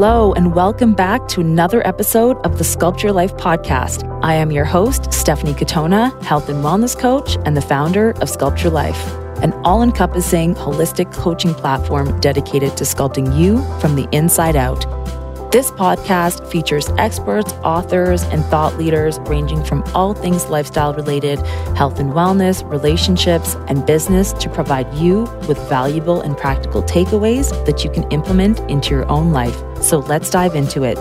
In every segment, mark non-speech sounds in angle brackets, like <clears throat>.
Hello, and welcome back to another episode of the Sculpt Your Life podcast. I am your host, Stephanie Katona, health and wellness coach, and the founder of Sculpt Your Life, an all encompassing holistic coaching platform dedicated to sculpting you from the inside out. This podcast features experts, authors, and thought leaders ranging from all things lifestyle related, health and wellness, relationships, and business to provide you with valuable and practical takeaways that you can implement into your own life. So let's dive into it.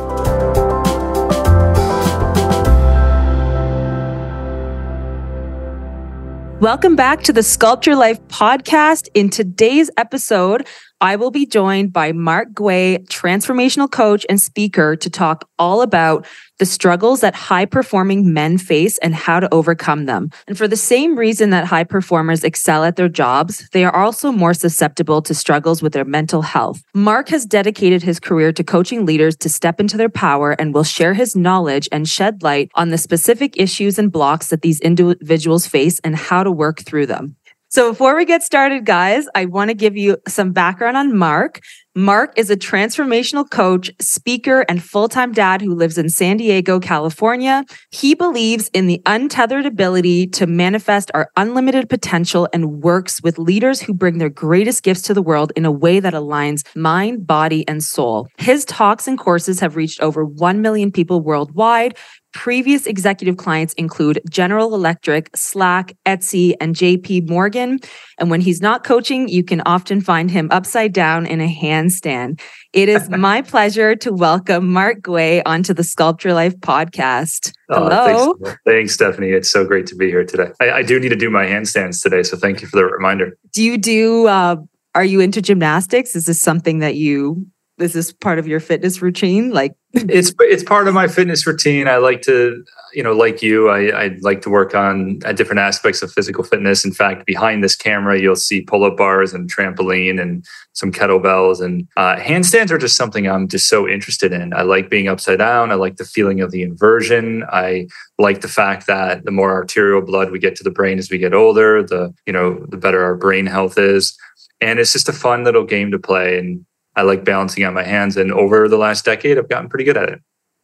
Welcome back to the Sculpt Your Life podcast. In today's episode, I will be joined by Mark Guay, transformational coach and speaker, to talk all about the struggles that high performing men face and how to overcome them. And for the same reason that high performers excel at their jobs, they are also more susceptible to struggles with their mental health. Mark has dedicated his career to coaching leaders to step into their power and will share his knowledge and shed light on the specific issues and blocks that these individuals face and how to work through them. So before we get started, guys, I want to give you some background on Mark. Mark is a transformational coach, speaker, and full time dad who lives in San Diego, California. He believes in the untethered ability to manifest our unlimited potential and works with leaders who bring their greatest gifts to the world in a way that aligns mind, body, and soul. His talks and courses have reached over 1 million people worldwide, Previous executive clients include General Electric, Slack, Etsy, and JP Morgan. And when he's not coaching, you can often find him upside down in a handstand. It is <laughs> my pleasure to welcome Mark Guay onto the Sculpt Your Life podcast. Oh, Hello. thanks, thanks, Stephanie. It's so great to be here today. I, I, do need to do my handstands today. So thank you for the reminder. Do you do, uh, are you into gymnastics? Is this something that you is this part of your fitness routine? Like <laughs> it's it's part of my fitness routine. I like to you know like you i i like to work on at different aspects of physical fitness. In fact behind this camera you'll see pull-up bars and trampoline and some kettlebells and uh, handstands are just something i'm just so interested in. I like being upside down. I like the feeling of the inversion. I like the fact that the more arterial blood we get to the brain as we get older the you know the better our brain health is. And it's just a fun little game to play. And I like balancing on my hands. And over the last decade, I've gotten pretty good at it.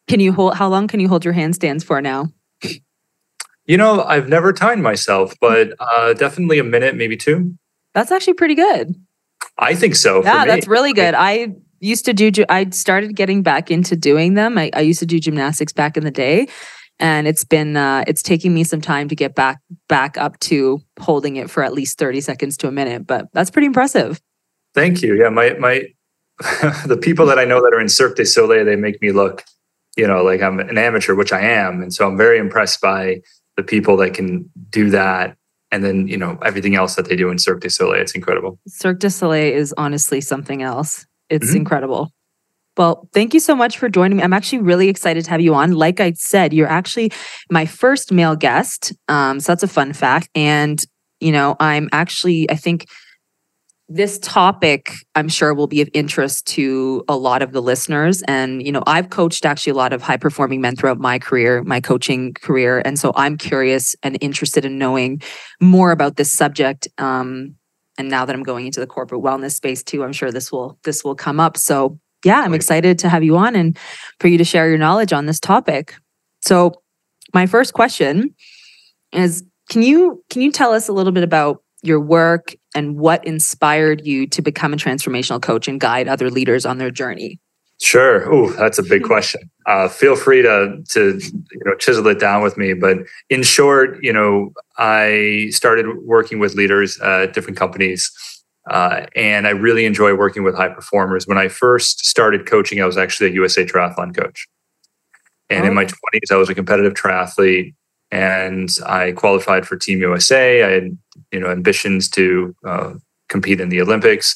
Can you hold, how long can you hold your handstands for now? You know, I've never timed myself, but uh, definitely a minute, maybe two. That's actually pretty good. I think so. Yeah, that's really good. I used to do, I started getting back into doing them. I, I used to do gymnastics back in the day and it's been uh, it's taking me some time to get back back up to holding it for at least 30 seconds to a minute but that's pretty impressive thank you yeah my my <laughs> the people that I know that are in Cirque du Soleil, they make me look, you know, like I'm an amateur, which I am. And so I'm very impressed by the people that can do that. And then, you know, everything else that they do in Cirque du Soleil. It's incredible. Cirque du Soleil is honestly something else. It's mm-hmm. incredible. Well, thank you so much for joining me. I'm actually really excited to have you on. Like I said, you're actually my first male guest. Um, so that's a fun fact. And, you know, I'm actually, I think, this topic i'm sure will be of interest to a lot of the listeners. And you know i've coached actually a lot of high performing men throughout my career my coaching career. And so i'm curious and interested in knowing more about this subject. Um, and now that i'm going into the corporate wellness space too i'm sure this will this will come up. So yeah i'm excited to have you on and for you to share your knowledge on this topic. So my first question is can you can you tell us a little bit about your work and what inspired you to become a transformational coach and guide other leaders on their journey? Sure. Oh, that's a big <laughs> question. Uh, feel free to to you know chisel it down with me. But in short, you know, I started working with leaders at different companies, uh, and I really enjoy working with high performers. When I first started coaching, I was actually a USA Triathlon coach, and oh. in my twenties, I was a competitive triathlete and I qualified for Team USA. I had you know ambitions to uh, compete in the Olympics,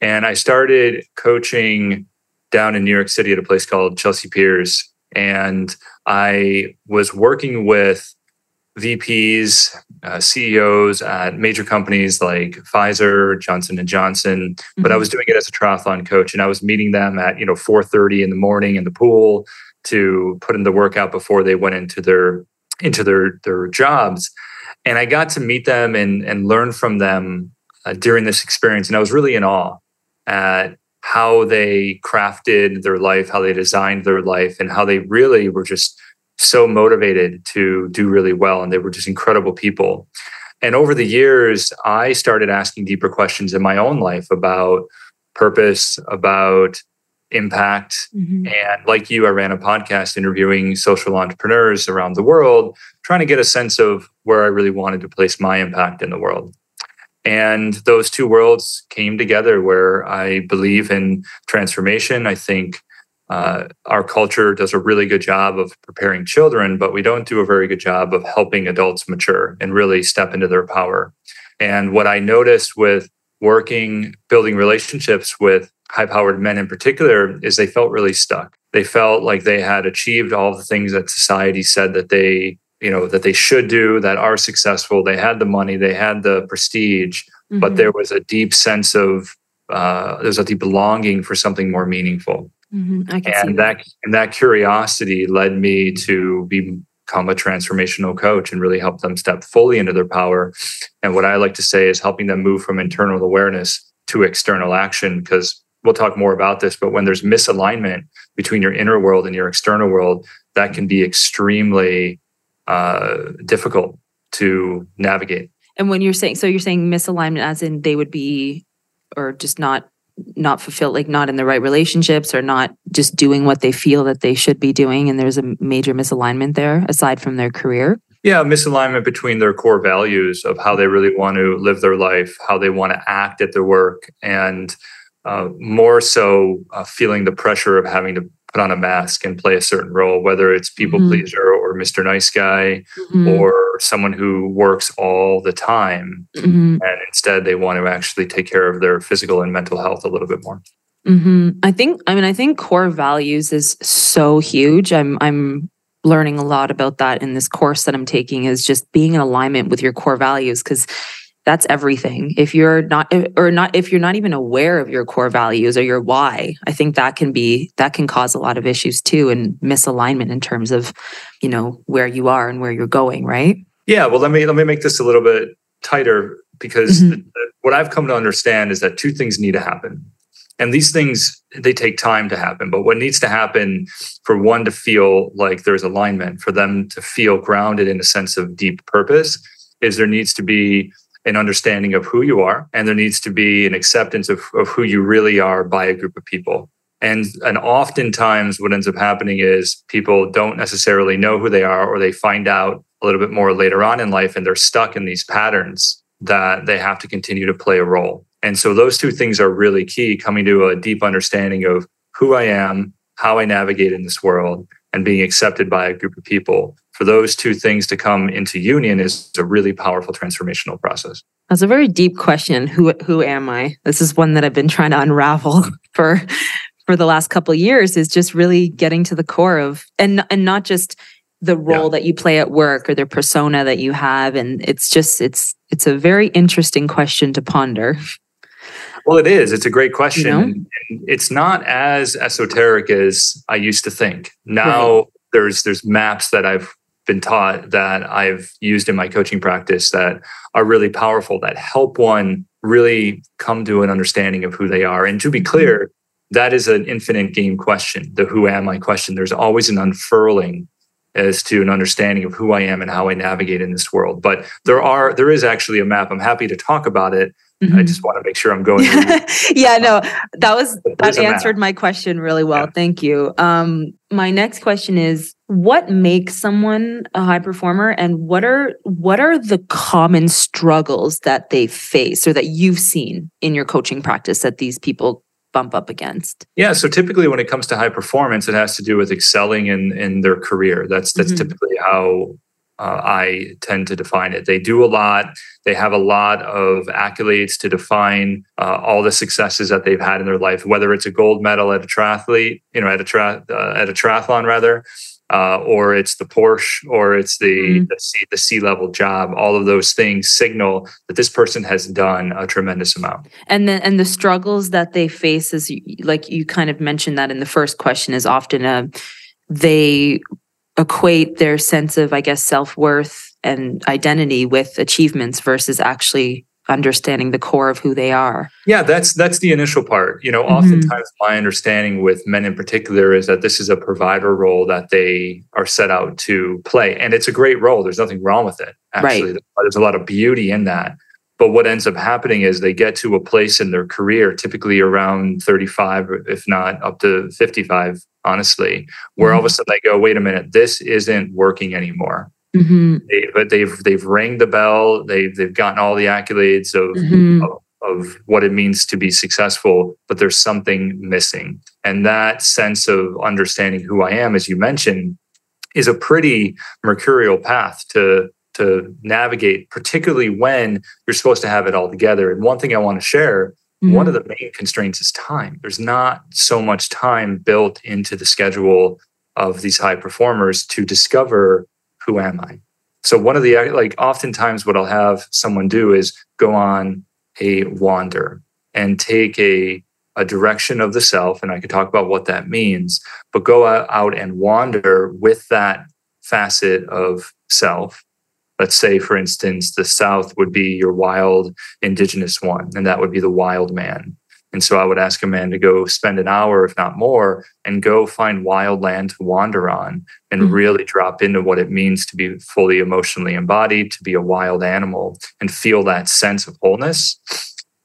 and I started coaching down in New York City at a place called Chelsea Piers, and I was working with VPs, uh, CEOs at major companies like Pfizer, Johnson and Johnson. Mm-hmm. But I mm-hmm. was doing it as a triathlon coach, and I was meeting them at you know 4:30 in the morning in the pool to put in the workout before they went into their into their their jobs and i got to meet them and and learn from them uh, during this experience and i was really in awe at how they crafted their life, how they designed their life, and how they really were just so motivated to do really well. And they were just incredible people. And over the years, I started asking deeper questions in my own life about purpose, about impact. Mm-hmm. And like you, I ran a podcast interviewing social entrepreneurs around the world, trying to get a sense of where I really wanted to place my impact in the world. And those two worlds came together where I believe in transformation. I think uh, our culture does a really good job of preparing children, but we don't do a very good job of helping adults mature and really step into their power. And what I noticed with working, building relationships with high powered men in particular, is they felt really stuck. They felt like they had achieved all the things that society said that they you know that they should do that are successful they had the money they had the prestige mm-hmm. but there was a deep sense of uh, there's a deep longing for something more meaningful mm-hmm. and that. that and that curiosity led me to become a transformational coach and really help them step fully into their power and what i like to say is helping them move from internal awareness to external action because we'll talk more about this but when there's misalignment between your inner world and your external world that can be extremely uh, difficult to navigate. And when you're saying, so you're saying misalignment, as in they would be, or just not not fulfilled, like not in the right relationships, or not just doing what they feel that they should be doing, and there's a major misalignment there, aside from their career. Yeah, misalignment between their core values of how they really want to live their life, how they want to act at their work, and uh, more so uh, feeling the pressure of having to put on a mask and play a certain role, whether it's people mm-hmm. pleaser or Mr. Nice Guy mm-hmm. or someone who works all the time. Mm-hmm. And instead, they want to actually take care of their physical and mental health a little bit more. Mm-hmm. I think, I mean, I think core values is so huge. I'm, I'm learning a lot about that in this course that I'm taking is just being in alignment with your core values because that's everything. If you're not or not if you're not even aware of your core values or your why i think that can be that can cause a lot of issues too and misalignment in terms of you know where you are and where you're going right? Yeah well let me let me make this a little bit tighter because mm-hmm. what i've come to understand is that two things need to happen. And these things they take time to happen but what needs to happen for one to feel like there's alignment for them to feel grounded in a sense of deep purpose is there needs to be an understanding of who you are, and there needs to be an acceptance of, of who you really are by a group of people. And and oftentimes what ends up happening is people don't necessarily know who they are, or they find out a little bit more later on in life, and they're stuck in these patterns that they have to continue to play a role. And so those two things are really key, coming to a deep understanding of who I am, how I navigate in this world, and being accepted by a group of people for those two things to come into union is a really powerful transformational process. That's a very deep question. Who who am I? This is one that I've been trying to unravel <laughs> for for the last couple years is just really getting to the core of and and not just the role yeah. that you play at work or the persona that you have and it's just it's it's a very interesting question to ponder. Well, it is. It's a great question. You know? It's not as esoteric as I used to think. Now right. there's there's maps that I've been taught that I've used in my coaching practice that are really powerful that help one really come to an understanding of who they are. And to be clear, that is an infinite game question, the who am I question. There's always an unfurling as to an understanding of who I am and how I navigate in this world. But there are there is actually a map. I'm happy to talk about it. Mm-hmm. I just want to make sure I'm going. <laughs> yeah, no, that was that answered my question really well. Yeah. Thank you. Um, my next question is what makes someone a high performer and what are what are the common struggles that they face or that you've seen in your coaching practice that these people bump up against? Yeah, so typically when it comes to high performance, it has to do with excelling in in their career. That's that's mm-hmm. typically how uh, I tend to define it. They do a lot. They have a lot of accolades to define uh, all the successes that they've had in their life, whether it's a gold medal at a triathlete, you know, at a tra- uh, at a triathlon rather, uh, or it's the Porsche, or it's the mm-hmm. the, C, the C level job. All of those things signal that this person has done a tremendous amount. And then and the struggles that they face is like you kind of mentioned that in the first question is often a they equate their sense of, I guess, self worth and identity with achievements versus actually understanding the core of who they are. Yeah, that's that's the initial part. You know, mm-hmm. oftentimes my understanding with men in particular is that this is a provider role that they are set out to play. And it's a great role. There's nothing wrong with it. Actually, right. there's a lot of beauty in that. But what ends up happening is they get to a place in their career, typically around 35, if not up to 55, honestly, where mm-hmm. all of a sudden they go, wait a minute, this isn't working anymore. Mm-hmm. They, but they've they've rang the bell. They've they've gotten all the accolades of, mm-hmm. of of what it means to be successful, but there's something missing. And that sense of understanding who I am, as you mentioned, is a pretty mercurial path to to navigate, particularly when you're supposed to have it all together. And one thing I want to share Mm-hmm. One of the main constraints is time. There's not so much time built into the schedule of these high performers to discover who am I. So one of the uh, like oftentimes what I'll have someone do is go on a wander and take a a direction of the self and I could talk about what that means, but go out and wander with that facet of self Let's say, for instance, the South would be your wild indigenous one, and that would be the wild man. And so I would ask a man to go spend an hour, if not more, and go find wild land to wander on and mm-hmm. really drop into what it means to be fully emotionally embodied, to be a wild animal and feel that sense of wholeness.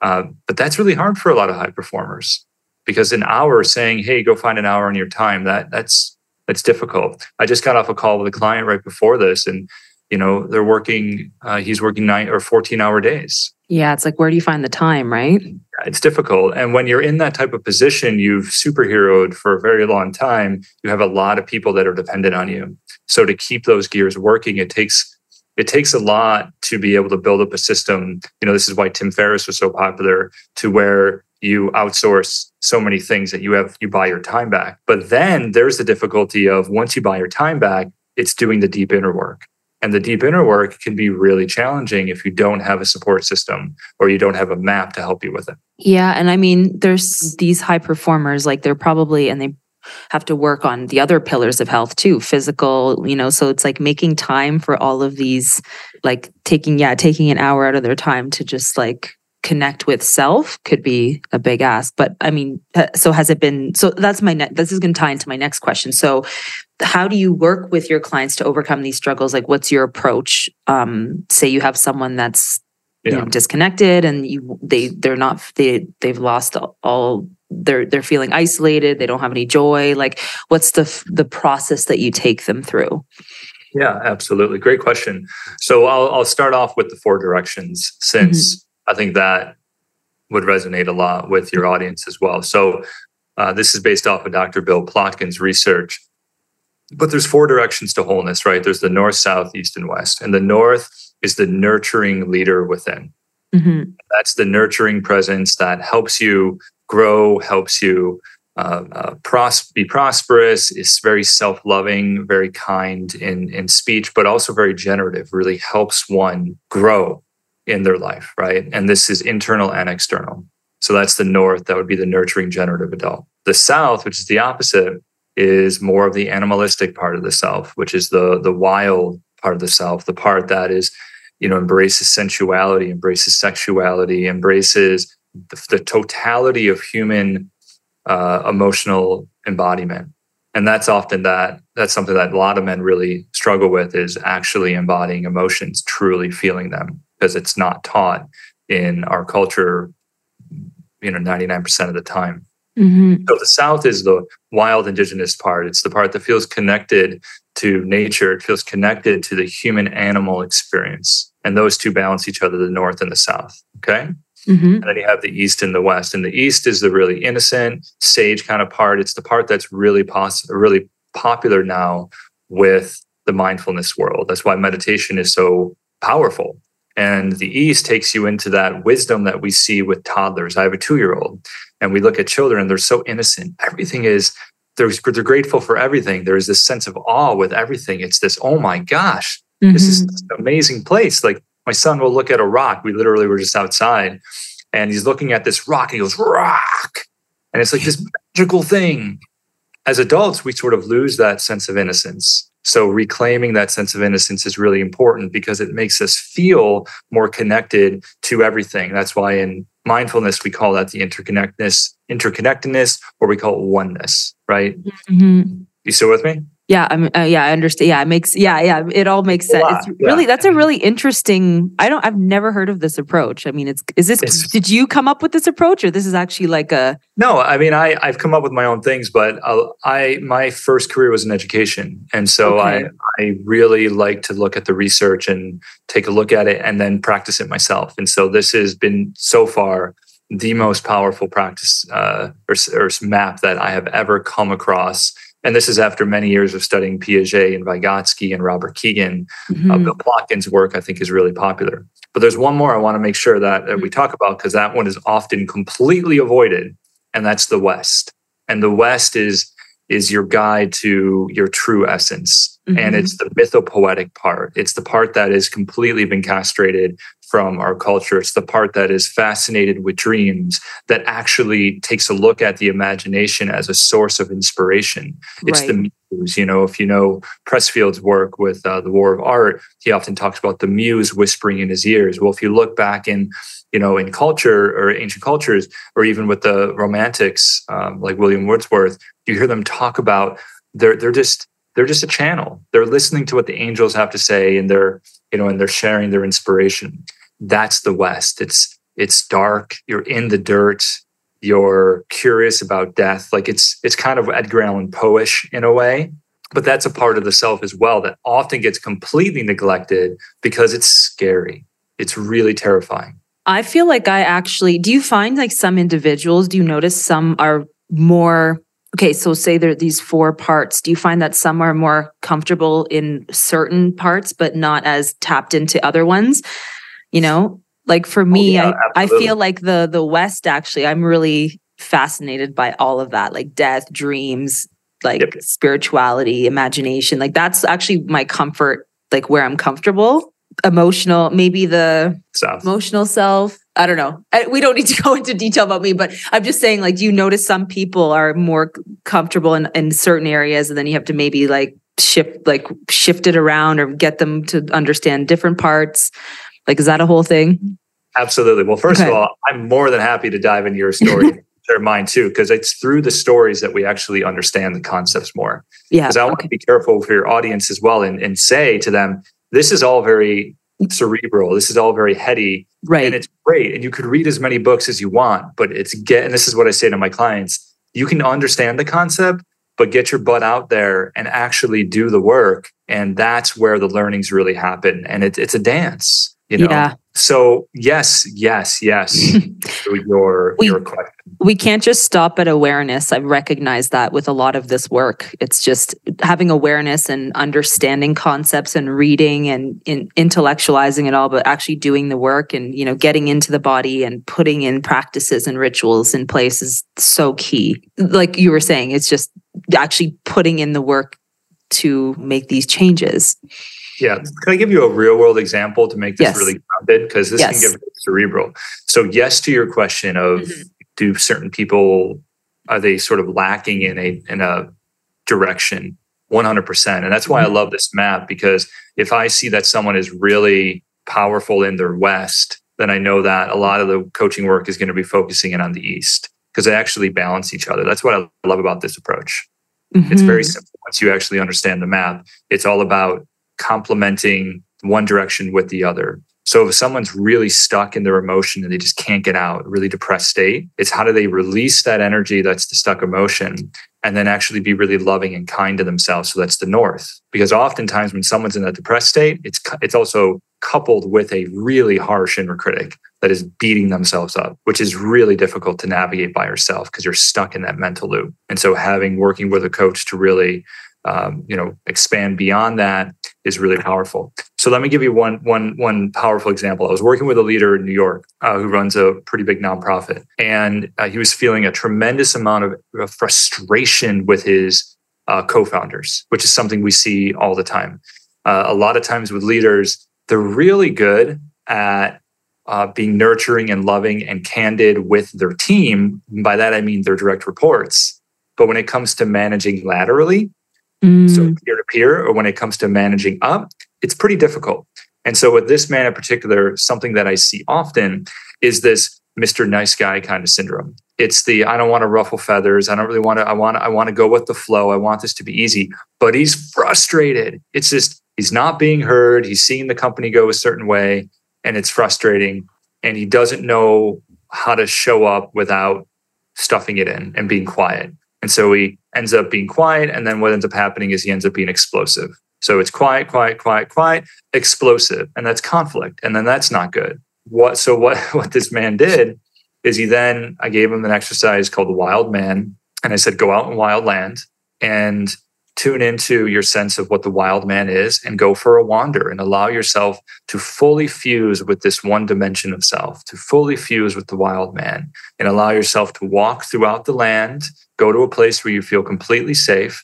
Uh, but that's really hard for a lot of high performers because an hour saying, hey, go find an hour in your time, that that's that's difficult. I just got off a call with a client right before this, and you know they're working uh, he's working nine or 14 hour days yeah it's like where do you find the time right? It's difficult. And when you're in that type of position you've superheroed for a very long time. You have a lot of people that are dependent on you. So to keep those gears working it takes it takes a lot to be able to build up a system. You know this is why tim ferriss was so popular to where you outsource so many things that you have you buy your time back. But then there's the difficulty of once you buy your time back it's doing the deep inner work and the deep inner work can be really challenging if you don't have a support system or you don't have a map to help you with it. Yeah. And I mean, there's these high performers, like they're probably, and they have to work on the other pillars of health too physical you know so it's like making time for all of these like taking yeah taking an hour out of their time to just like connect with self could be a big ask. But i mean uh, so has it been so that's my ne- this is going to tie into my next question. So how do you work with your clients to overcome these struggles? Like what's your approach? Um say you have someone that's yeah. you know, disconnected and you they they're not they they've lost all they're they're feeling isolated they don't have any joy. Like what's the the process that you take them through? Yeah absolutely. Great question. So i'll, I'll start off with the four directions since mm-hmm I think that would resonate a lot with your audience as well. So, uh, this is based off of Dr. Bill Plotkin's research. But there's four directions to wholeness, right? There's the north, south, east, and west. And the north is the nurturing leader within. Mm-hmm. That's the nurturing presence that helps you grow, helps you uh, uh, pros- be prosperous, is very self loving, very kind in, in speech, but also very generative, really helps one grow in their life, right? And this is internal and external. So that's the north, that would be the nurturing generative adult. The south, which is the opposite, is more of the animalistic part of the self, which is the the wild part of the self, the part that is, you know, embraces sensuality, embraces sexuality, embraces the, the totality of human uh, emotional embodiment. And that's often that that's something that a lot of men really struggle with is actually embodying emotions, truly feeling them because it's not taught in our culture you know 99% of the time. Mm-hmm. so the south is the wild indigenous part. It's the part that feels connected to nature. It feels connected to the human animal experience. And those two balance each other the north and the south okay? Mm-hmm. and then you have the east and the west. And the east is the really innocent sage kind of part. It's the part that's really pos- really popular now with the mindfulness world. That's why meditation is so powerful and the East takes you into that wisdom that we see with toddlers. I have a two year old, and we look at children, they're so innocent. Everything is, they're, they're grateful for everything. There's this sense of awe with everything. It's this, oh my gosh, mm-hmm. this is mm-hmm. an amazing place. Like my son will look at a rock. We literally were just outside, and he's looking at this rock, and he goes, rock. And it's like this <laughs> magical thing. As adults, we sort of lose that sense of innocence So reclaiming that sense of innocence is really important because it makes us feel more connected to everything. That's why in mindfulness we call that the interconnectedness, interconnectedness, or we call it oneness, right? Mm-hmm. You still with me? Yeah, I'm. Uh, yeah, I understand. Yeah, it makes. Yeah, yeah, it all makes sense. It's really yeah. that's a really interesting. I don't. I've never heard of this approach. I mean, it's is this? It's, did you come up with this approach, or this is actually like a? No, I mean, I I've come up with my own things, but I'll, I my first career was in education, and so okay. I I really like to look at the research and take a look at it, and then practice it myself. And so this has been so far the most powerful practice uh, or, or map that I have ever come across and this is after many years of studying Piaget and Vygotsky and Robert Kegan. Uh, mm-hmm. Uh, Bill Plotkin's work, I think, is really popular. But there's one more I want to make sure that, that we talk about because that one is often completely avoided, and that's the West. And the West is is your guide to your true essence. Mm-hmm. And it's the mythopoetic part. It's the part that has completely been castrated from our culture. It's the part that is fascinated with dreams, that actually takes a look at the imagination as a source of inspiration. It's right. the muse. You know, if you know Pressfield's work with uh, The War of Art, he often talks about the muse whispering in his ears. Well, if you look back in, you know, in culture or ancient cultures, or even with the romantics um, like William Wordsworth, you hear them talk about they're they're just they're just a channel. They're listening to what the angels have to say, and they're you know, and they're sharing their inspiration that's the West. It's it's dark. You're in the dirt. You're curious about death. Like it's it's kind of Edgar Allan Poe-ish in a way, but that's a part of the self as well that often gets completely neglected because it's scary. It's really terrifying. I feel like I actually do you find like some individuals, do you notice some are more okay, so say there are these four parts. Do you find that some are more comfortable in certain parts, but not as tapped into other ones? You know like for oh, me oh, yeah, I, I feel like the the west actually i'm really fascinated by all of that like death dreams like yep. spirituality imagination like that's actually my comfort like where i'm comfortable emotional maybe the self. emotional self i don't know I, we don't need to <laughs> go into detail about me but i'm just saying like do you notice some people are more comfortable in, in certain areas and then you have to maybe like shift like shift it around or get them to understand different parts like, is that a whole thing? Absolutely. Well, first okay. of all, I'm more than happy to dive into your story. <laughs> share mine too, because it's through the stories that we actually understand the concepts more. Yeah. Because I want to be careful for your audience as well and, and say to them, this is all very cerebral. This is all very heady. Right. And it's great. And you could read as many books as you want, but it's get, and this is what I say to my clients you can understand the concept, but get your butt out there and actually do the work. And that's where the learnings really happen. And it, it's a dance you know? Yeah. so yes yes yes. <laughs> Your we, your question we can't just stop at awareness. I've recognized that with a lot of this work. It's just having awareness and understanding concepts and reading and in, intellectualizing it all but actually doing the work and you know getting into the body and putting in practices and rituals in place is so key. Like you were saying it's just actually putting in the work to make these changes yeah. Can I give you a real world example to make this yes. really grounded? Because this yes. can get cerebral. So, yes, to your question of mm-hmm. do certain people are they sort of lacking in a in a direction 100% and that's why mm-hmm. i love this map because if i see that someone is really powerful in their west then i know that a lot of the coaching work is going to be focusing in on the east because they actually balance each other that's what i love about this approach mm-hmm. it's very mm-hmm. simple once you actually understand the map it's all about complementing one direction with the other. So if someone's really stuck in their emotion and they just can't get out, really depressed state, it's how do they release that energy that's the stuck emotion and then actually be really loving and kind to themselves. So that's the north. Because oftentimes when someone's in that depressed state, it's it's also coupled with a really harsh inner critic that is beating themselves up, which is really difficult to navigate by yourself because you're stuck in that mental loop. And so having working with a coach to really um, you know expand beyond that is really powerful. So let me give you one one one powerful example. I was working with a leader in New York uh, who runs a pretty big nonprofit, and uh, he was feeling a tremendous amount of, frustration with his uh, co-founders, which is something we see all the time. Uh, a lot of times with leaders, they're really good at uh, being nurturing and loving and candid with their team. by that I mean their direct reports. But when it comes to managing laterally, Mm. So peer to peer, or when it comes to managing up, it's pretty difficult. And so with this man in particular, something that I see often is this Mr. Nice Guy kind of syndrome. It's the I don't want to ruffle feathers. I don't really want to. I want. I want to go with the flow. I want this to be easy. But he's frustrated. It's just he's not being heard. He's seeing the company go a certain way, and it's frustrating. And he doesn't know how to show up without stuffing it in and being quiet. And so he ends up being quiet. And then what ends up happening is he ends up being explosive. So it's quiet, quiet, quiet, quiet, explosive, and that's conflict. And then that's not good. What so what <laughs> what this man did is he then I gave him an exercise called the wild man. And I said, go out in wild land and tune into your sense of what the wild man is and go for a wander and allow yourself to fully fuse with this one dimension of self, to fully fuse with the wild man and allow yourself to walk throughout the land, go to a place where you feel completely safe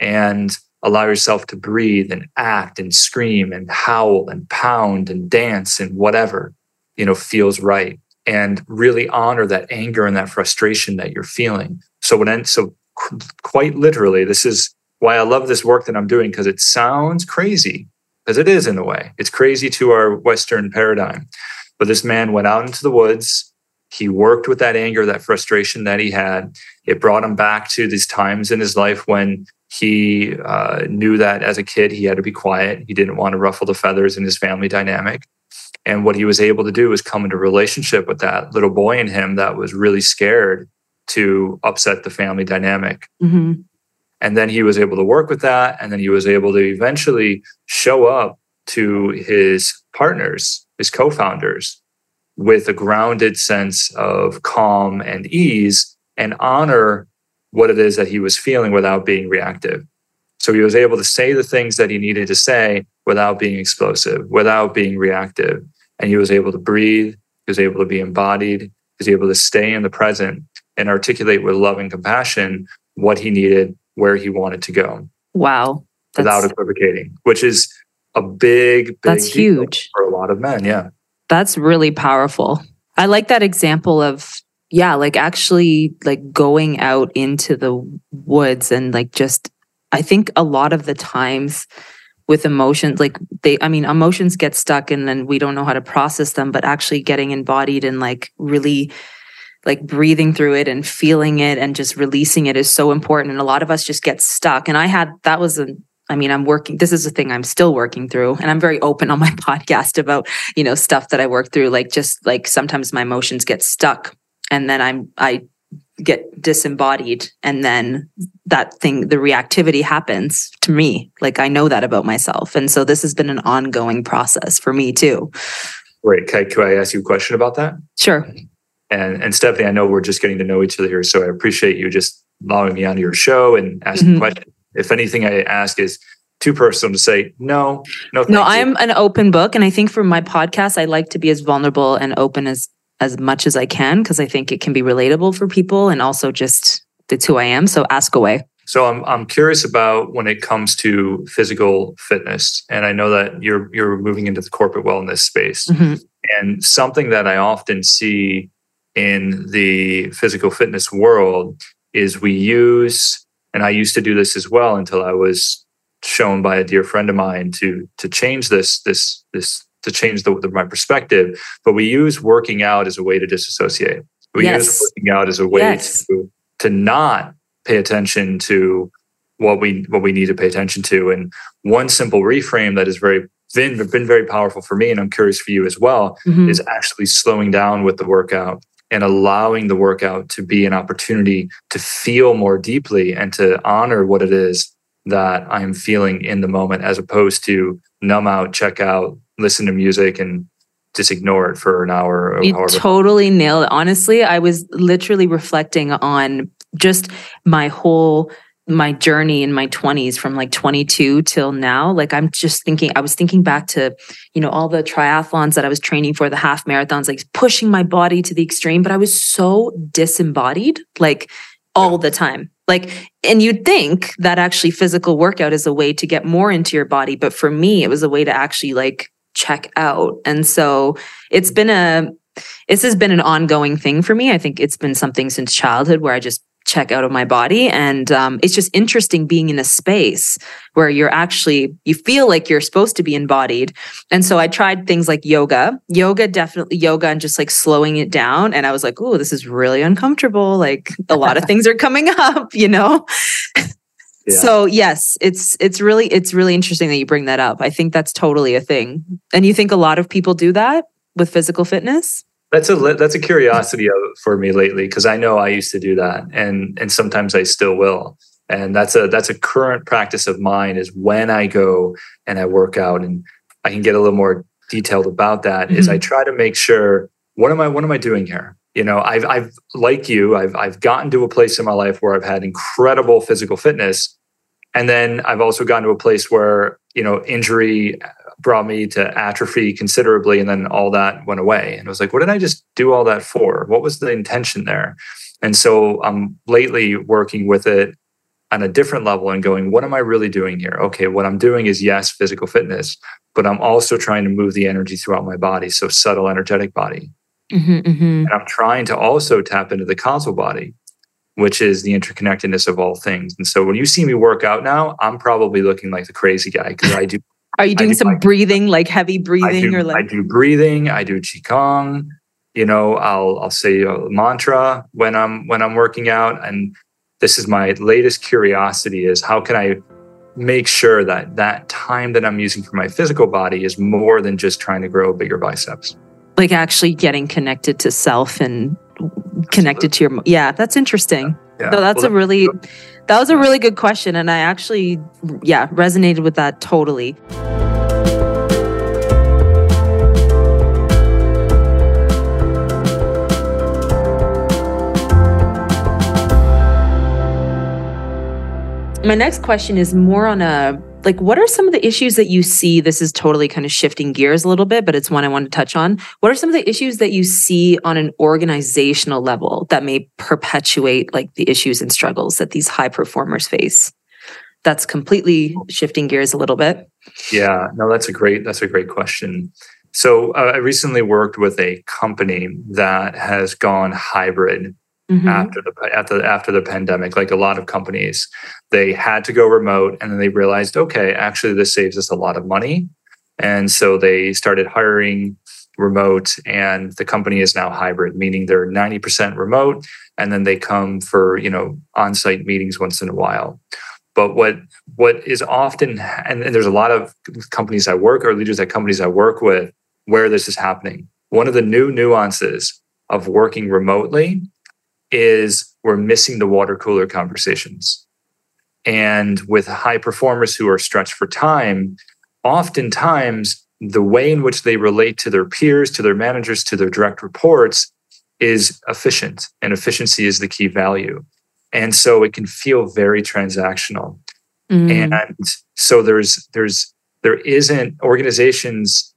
and allow yourself to breathe and act and scream and howl and pound and dance and whatever, you know, feels right and really honor that anger and that frustration that you're feeling. So when so quite literally, this is why I love this work that I'm doing because it sounds crazy, because it is in a way. It's crazy to our Western paradigm. But this man went out into the woods. He worked with that anger, that frustration that he had. It brought him back to these times in his life when he uh, knew that as a kid he had to be quiet. He didn't want to ruffle the feathers in his family dynamic. And what he was able to do was come into relationship with that little boy in him that was really scared to upset the family dynamic. Mm-hmm. And then he was able to work with that. And then he was able to eventually show up to his partners, his co founders, with a grounded sense of calm and ease and honor what it is that he was feeling without being reactive. So he was able to say the things that he needed to say without being explosive, without being reactive. And he was able to breathe, he was able to be embodied, he was able to stay in the present and articulate with love and compassion what he needed, where he wanted to go. Wow. Without equivocating, which is a big, big that's huge for a lot of men. Yeah. That's really powerful. I like that example of yeah, like actually like going out into the woods and like just I think a lot of the times with emotions like they i mean emotions get stuck and then we don't know how to process them but actually getting embodied and like really like breathing through it and feeling it and just releasing it is so important and a lot of us just get stuck and i had that was a I mean, I'm working, this is a thing I'm still working through. And I'm very open on my <laughs> podcast about, you know, stuff that I work through. Like just like sometimes my emotions get stuck and then I'm, I get disembodied and then that thing the reactivity happens to me like i know that about myself and so this has been an ongoing process for me too Great. Can, can I ask you a question about that? Sure. And and Stephanie, I know we're just getting to know each other here, so I appreciate you just allowing me onto your show and asking mm-hmm. questions. If anything I ask is too personal to say no, no. No, I'm an open book, and I think for my podcast, I like to be as vulnerable and open as as much as I can because I think it can be relatable for people and also just it's who I am. So ask away. So I'm I'm curious about when it comes to physical fitness, and I know that you're you're moving into the corporate wellness space, mm-hmm. and something that I often see in the physical fitness world is we use, and I used to do this as well until I was shown by a dear friend of mine to to change this this this to change the, the, my perspective. But we use working out as a way to disassociate. We yes. use working out as a way yes. to to not pay attention to what we what we need to pay attention to. And one simple reframe that is very been been very powerful for me, and I'm curious for you as well, mm-hmm. is actually slowing down with the workout and allowing the workout to be an opportunity to feel more deeply and to honor what it is that I'm feeling in the moment, as opposed to numb out, check out, listen to music and just ignore it for an hour. Or you totally nailed it. Honestly, I was literally reflecting on just my whole my journey in my 20s from like 22 till now like i'm just thinking i was thinking back to you know all the triathlons that i was training for the half marathons like pushing my body to the extreme but i was so disembodied like all the time like and you'd think that actually physical workout is a way to get more into your body but for me it was a way to actually like check out. And so it's been a this has been an ongoing thing for me. I think it's been something since childhood where I just check out of my body. And um, it's just interesting being in a space where you're actually, you feel like you're supposed to be embodied. And so I tried things like yoga, yoga, definitely yoga, and just like slowing it down. And I was like, oh, this is really uncomfortable. Like a lot of <laughs> things are coming up, you know? Yeah. So yes, it's it's really it's really interesting that you bring that up. I think that's totally a thing. And you think a lot of people do that with physical fitness? That's a that's a curiosity of, for me lately because I know I used to do that, and and sometimes I still will. And that's a that's a current practice of mine. Is when I go and I work out, and I can get a little more detailed about that. Mm-hmm. Is I try to make sure what am I what am I doing here? You know, I've I've like you, I've I've gotten to a place in my life where I've had incredible physical fitness, and then I've also gotten to a place where you know injury brought me to atrophy considerably and then all that went away. And i was like what did i just do all that for? What was the intention there? And so i'm lately working with it on a different level and going what am i really doing here? Okay what i'm doing is yes physical fitness but i'm also trying to move the energy throughout my body so subtle energetic body. Mm-hmm, mm-hmm. and i'm trying to also tap into the causal body which is the interconnectedness of all things. And so when you see me work out now i'm probably looking like the crazy guy because i do are you doing do some like, breathing, like heavy breathing, do, or like I do breathing? I do qigong. You know, I'll I'll say a mantra when I'm when I'm working out, and this is my latest curiosity: is how can I make sure that that time that I'm using for my physical body is more than just trying to grow bigger biceps. Like actually getting connected to self and connected to your yeah that's interesting yeah. no that's well, a really that was a really good question and i actually yeah resonated with that totally. My next question is more on a like what are some of the issues that you see this is totally kind of shifting gears a little bit but it's one i want to touch on. What are some of the issues that you see on an organizational level that may perpetuate like the issues and struggles that these high performers face? That's completely shifting gears a little bit. Yeah no that's a great that's a great question. So uh, i recently worked with a company that has gone hybrid mm-hmm. after the after after the pandemic. Like a lot of companies, they had to go remote, and then they realized, okay, actually, this saves us a lot of money, and so they started hiring remote and the company is now hybrid meaning they're 90% remote and then they come for you know on-site meetings once in a while but what what is often and, and there's a lot of companies i work or leaders at companies i work with where this is happening one of the new nuances of working remotely is we're missing the water cooler conversations. And with high performers who are stretched for time, oftentimes the way in which they relate to their peers, to their managers, to their direct reports is efficient, and efficiency is the key value. And so it can feel very transactional. Mm. And so there's there's there isn't organizations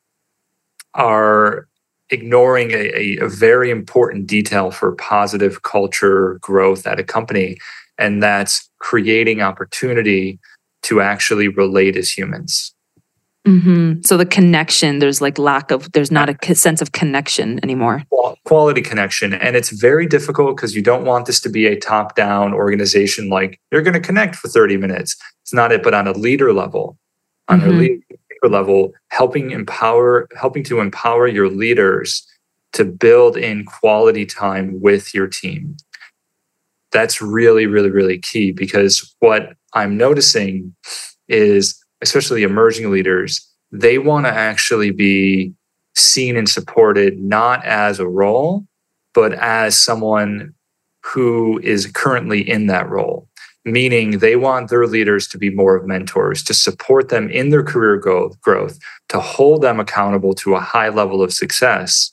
are ignoring a, a, very important detail for positive culture growth at a company, and that's creating opportunity to actually relate as humans. Mm-hmm. So the connection, there's like lack of, there's not a sense of connection anymore. Quality connection. And it's very difficult because you don't want this to be a top down organization like you're going to connect for 30 minutes. It's not it, but on a leader level, on mm-hmm. a leader level, helping empower, helping to empower your leaders to build in quality time with your team. That's really, really, really key because what I'm noticing is, especially emerging leaders, they want to actually be seen and supported not as a role, but as someone who is currently in that role meaning they want their leaders to be more of mentors, to support them in their career growth, to hold them accountable to a high level of success,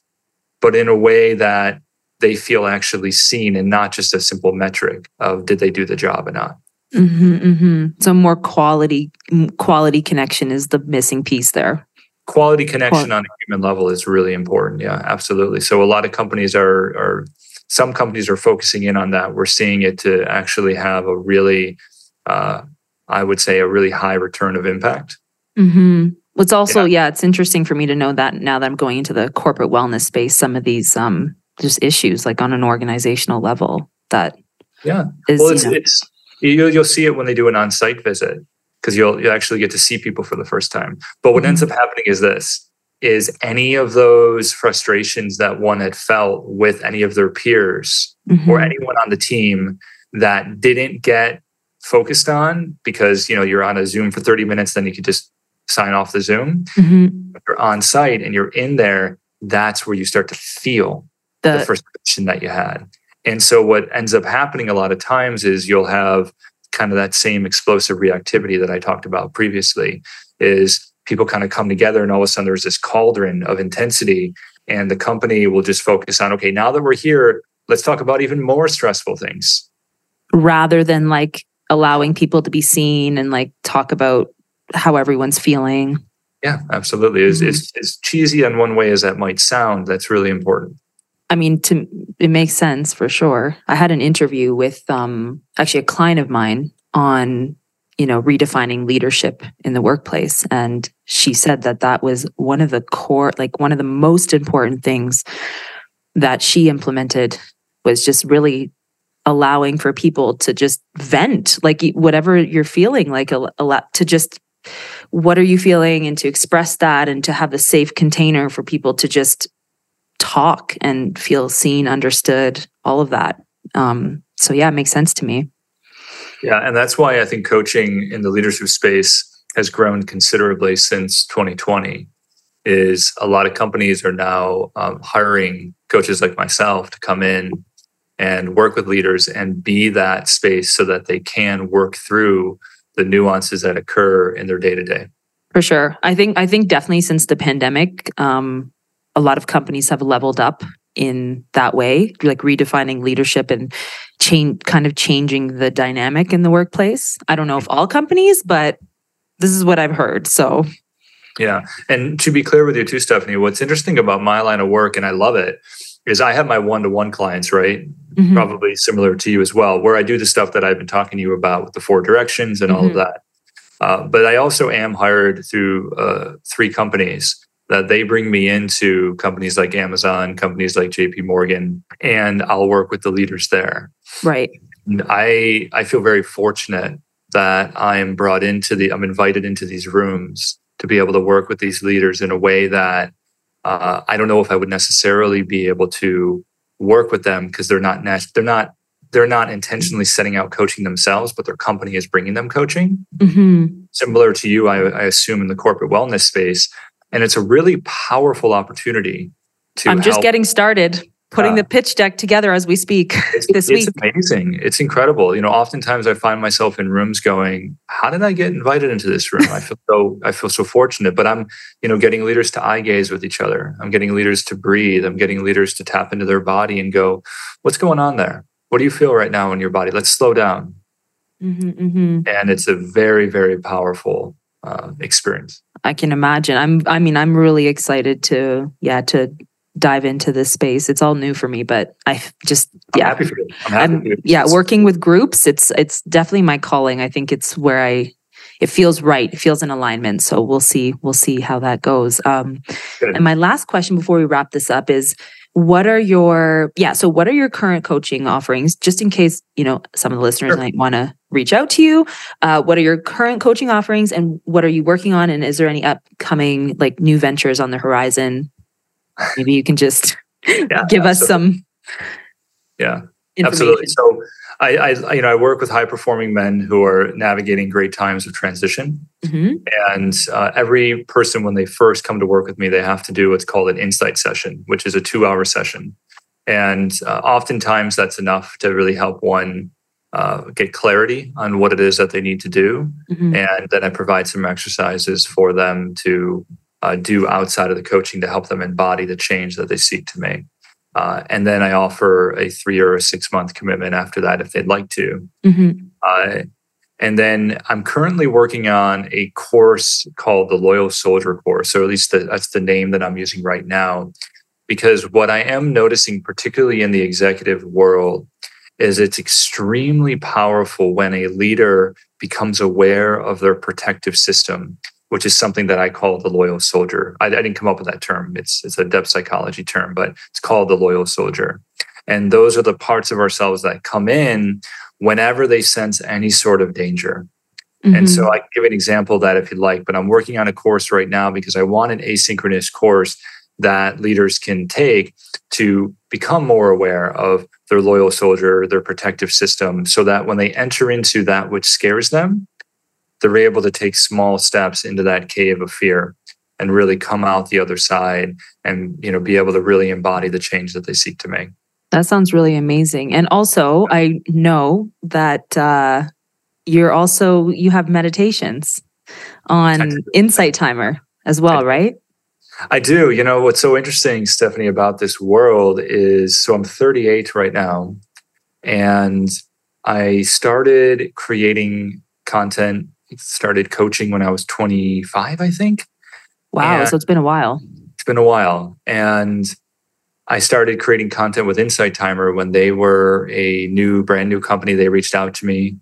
but in a way that they feel actually seen and not just a simple metric of did they do the job or not. Mm-hmm, mm-hmm. So more quality quality connection is the missing piece there. Quality connection on a human level is really important. Yeah, absolutely. So a lot of companies are are some companies are focusing in on that. We're seeing it to actually have a really, uh, I would say, a really high return of impact. Mm-hmm. What's also, yeah. yeah. it's interesting for me to know that now that I'm going into the corporate wellness space, some of these um, just issues, like on an organizational level, that Yeah. Is, well, it's, you know, it's you, you'll see it when they do an on-site visit because you'll you actually get to see people for the first time. But what ends up happening is this: is any of those frustrations that one had felt with any of their peers mhm. or anyone on the team that didn't get focused on because you know you're on a Zoom for 30 minutes, then you could just sign off the Zoom. Mhm. If you're on site and you're in there, that's where you start to feel the the frustration that you had. And so what ends up happening a lot of times is you'll have kind of that same explosive reactivity that I talked about previously is people kind of come together and all of a sudden there's this cauldron of intensity and the company will just focus on okay now that we're here let's talk about even more stressful things rather than like allowing people to be seen and like talk about how everyone's feeling. yeah absolutely as, Mhm. as, as cheesy in one way as that might sound that's really important I mean, to it makes sense for sure. I had an interview with um actually a client of mine on you know redefining leadership in the workplace. And she said that that was one of the core like one of the most important things that she implemented was just really allowing for people to just vent like whatever you're feeling like a, a lot to just what are you feeling? And to express that and to have the safe container for people to just talk and feel seen understood all of that. Um so yeah it makes sense to me Yeah, and that's why I think coaching in the leadership space has grown considerably since 2020. Is a lot of companies are now um, hiring coaches like myself to come in and work with leaders and be that space so that they can work through the nuances that occur in their day to day. For sure. I think I think definitely since the pandemic, um, a lot of companies have leveled up in that way, like redefining leadership and change kind of changing the dynamic in the workplace. I don't know if all companies, but this is what I've heard. So Yeah. And to be clear with you too, Stephanie, what's interesting about my line of work, and I love it, is I have my one to one clients, right? mhm, probably similar to you as well, where I do the stuff that I've been talking to you about with the four directions and all of Mhm. that. Uh, but I also am hired through uh, three companies that they bring me into companies like Amazon, companies like JP Morgan, and I'll work with the leaders there. right. And I I feel very fortunate that I am brought into the I'm invited into these rooms to be able to work with these leaders in a way that uh, I don't know if I would necessarily be able to work with them because they're not they're not they're not intentionally setting out coaching themselves, but their company is bringing them coaching. hmm Similar to you, I, I assume in the corporate wellness space, and it's a really powerful opportunity to. I'm just help getting started putting Uh, the pitch deck together as we speak <laughs> it's, this it's week. It's amazing. It's incredible. You know, oftentimes I find myself in rooms going, "How did I get invited into this room?" I feel so I feel so fortunate. But I'm, you know, getting leaders to eye gaze with each other. I'm getting leaders to breathe. I'm getting leaders to tap into their body and go, "What's going on there? What do you feel right now in your body? Let's slow down." Mhm, mhm. And it's a very very powerful uh, experience. I can imagine. I'm I mean, I'm really excited to yeah, to dive into this space. It's all new for me, but I just yeah. happy for you. I'm happy I'm yeah, working with groups, it's it's definitely my calling. I think it's where I it feels right. It feels in alignment. So we'll see we'll see how that goes. Um Good. and my last question before we wrap this up is what are your yeah, so what are your current coaching offerings just in case, you know, some of the listeners Sure. might want to reach out to you? Uh, what are your current coaching offerings and what are you working on and is there any upcoming like new ventures on the horizon? Maybe you can just <laughs> Yeah, give us some Yeah. Absolutely. So I, I, you know, I work with high performing men who are navigating great times of transition. Mhm. And uh, every person, when they first come to work with me, they have to do what's called an insight session, which is a two hour session. And uh, oftentimes that's enough to really help one uh, get clarity on what it is that they need to do. Mhm. And then I provide some exercises for them to uh, do outside of the coaching to help them embody the change that they seek to make. Uh, and then I offer a three or a six month commitment after that if they'd like to. Mhm. Uh, and then I'm currently working on a course called the Loyal Soldier Course, or at least the, that's the name that I'm using right now. Because what I am noticing, particularly in the executive world, is it's extremely powerful when a leader becomes aware of their protective system, which is something that I call the loyal soldier. I, I didn't come up with that term. It's it's a depth psychology term, but it's called the loyal soldier. And those are the parts of ourselves that come in whenever they sense any sort of danger. Mm-hmm. And so mm-hmm. I give an example of that if you'd like, but I'm working on a course right now because I want an asynchronous course that leaders can take to become more aware of their loyal soldier, their protective system, so that when they enter into that which scares them, they're able to take small steps into that cave of fear and really come out the other side and you know be able to really embody the change that they seek to make. That sounds really amazing. And also i know that uh, you're also you have meditations on insight timer as well right I do. You know, what's so interesting, Stephanie, about this world is so I'm 38 right now, and I started creating content, started coaching when I was 25, I think. Wow. And so it's been a while. It's been a while. And I started creating content with Insight Timer when they were a new, brand new company. They reached out to me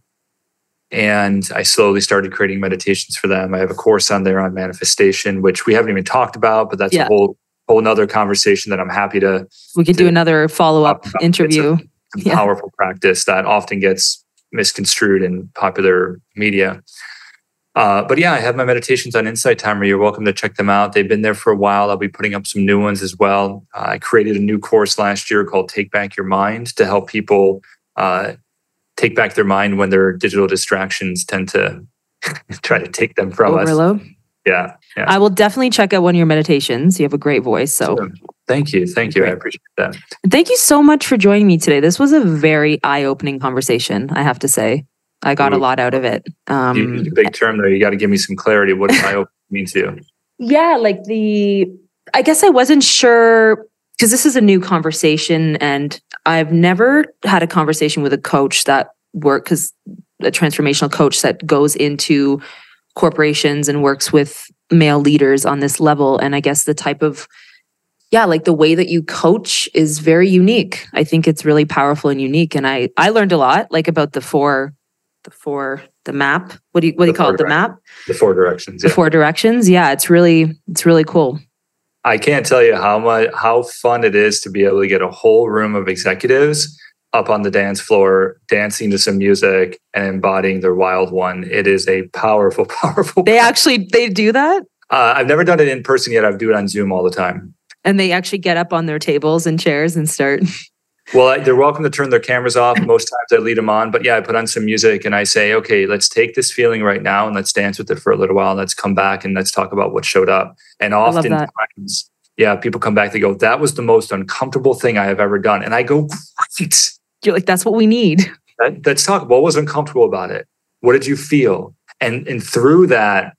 and I slowly started creating meditations for them. I have a course on there on manifestation, which we haven't even talked about, but that's yeah. a whole whole nother conversation that I'm happy to. We could to do another follow up interview. It's a, a yeah. powerful practice that often gets misconstrued in popular media. Uh, but yeah, I have my meditations on Insight Timer. You're welcome to check them out. They've been there for a while. I'll be putting up some new ones as well. Uh, I created a new course last year called Take Back Your Mind to help people uh, take back their mind when their digital distractions tend to <laughs> try to take them from Overload. us. Yeah, yeah. I will definitely check out one of your meditations. You have a great voice. So sure. thank you. Thank you. Great. I appreciate that. Thank you so much for joining me today. This was a very eye opening conversation, I have to say. I got Ooh. a lot out of it. Um, you used a big term there. You got to give me some clarity. What does <laughs> I mean to you? Yeah, like the, I guess I wasn't sure because this is a new conversation and I've never had a conversation with a coach that work because a transformational coach that goes into corporations and works with male leaders on this level. And I guess the type of yeah like the way that you coach is very unique. I think it's really powerful and unique and i i learned a lot like about the four the four the map. What do you what do you call it? The map? the four directions yeah. the four directions? Yeah it's really it's really cool i can't tell you how much how fun it is to be able to get a whole room of executives up on the dance floor dancing to some music and embodying their wild one. It is a powerful <laughs> powerful they <laughs> actually they do that? Uh, i've never done it in person yet. I do it on zoom all the time. And they actually get up on their tables and chairs and start Well, they're welcome to turn their cameras off. <clears throat> Most times I lead them on, but yeah, I put on some music and I say, okay, let's take this feeling right now and let's dance with it for a little while. And let's come back and let's talk about what showed up. And oftentimes, yeah, people come back, they go, that was the most uncomfortable thing I have ever done. And I go, great. You're like, that's what we need. Let's talk. What was uncomfortable about it? What did you feel? And and through that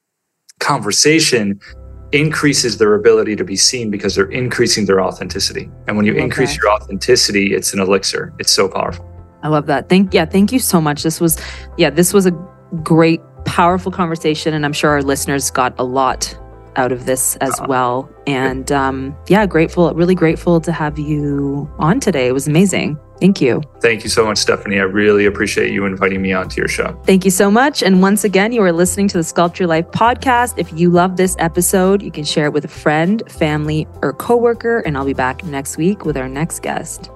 conversation, increases their ability to be seen because they're increasing their authenticity. And when you okay. increase your authenticity, it's an elixir. It's so powerful. I love that. Thank yeah, thank you so much. This was yeah, this was a great powerful conversation and I'm sure our listeners got a lot out of this as uh, well. And um yeah, grateful, really grateful to have you on today. It was amazing. Thank you. Thank you so much, Stephanie. I really appreciate you inviting me onto your show. Thank you so much. And once again, you are listening to the Sculpture Life podcast. If you love this episode, you can share it with a friend, family, or coworker. And I'll be back next week with our next guest.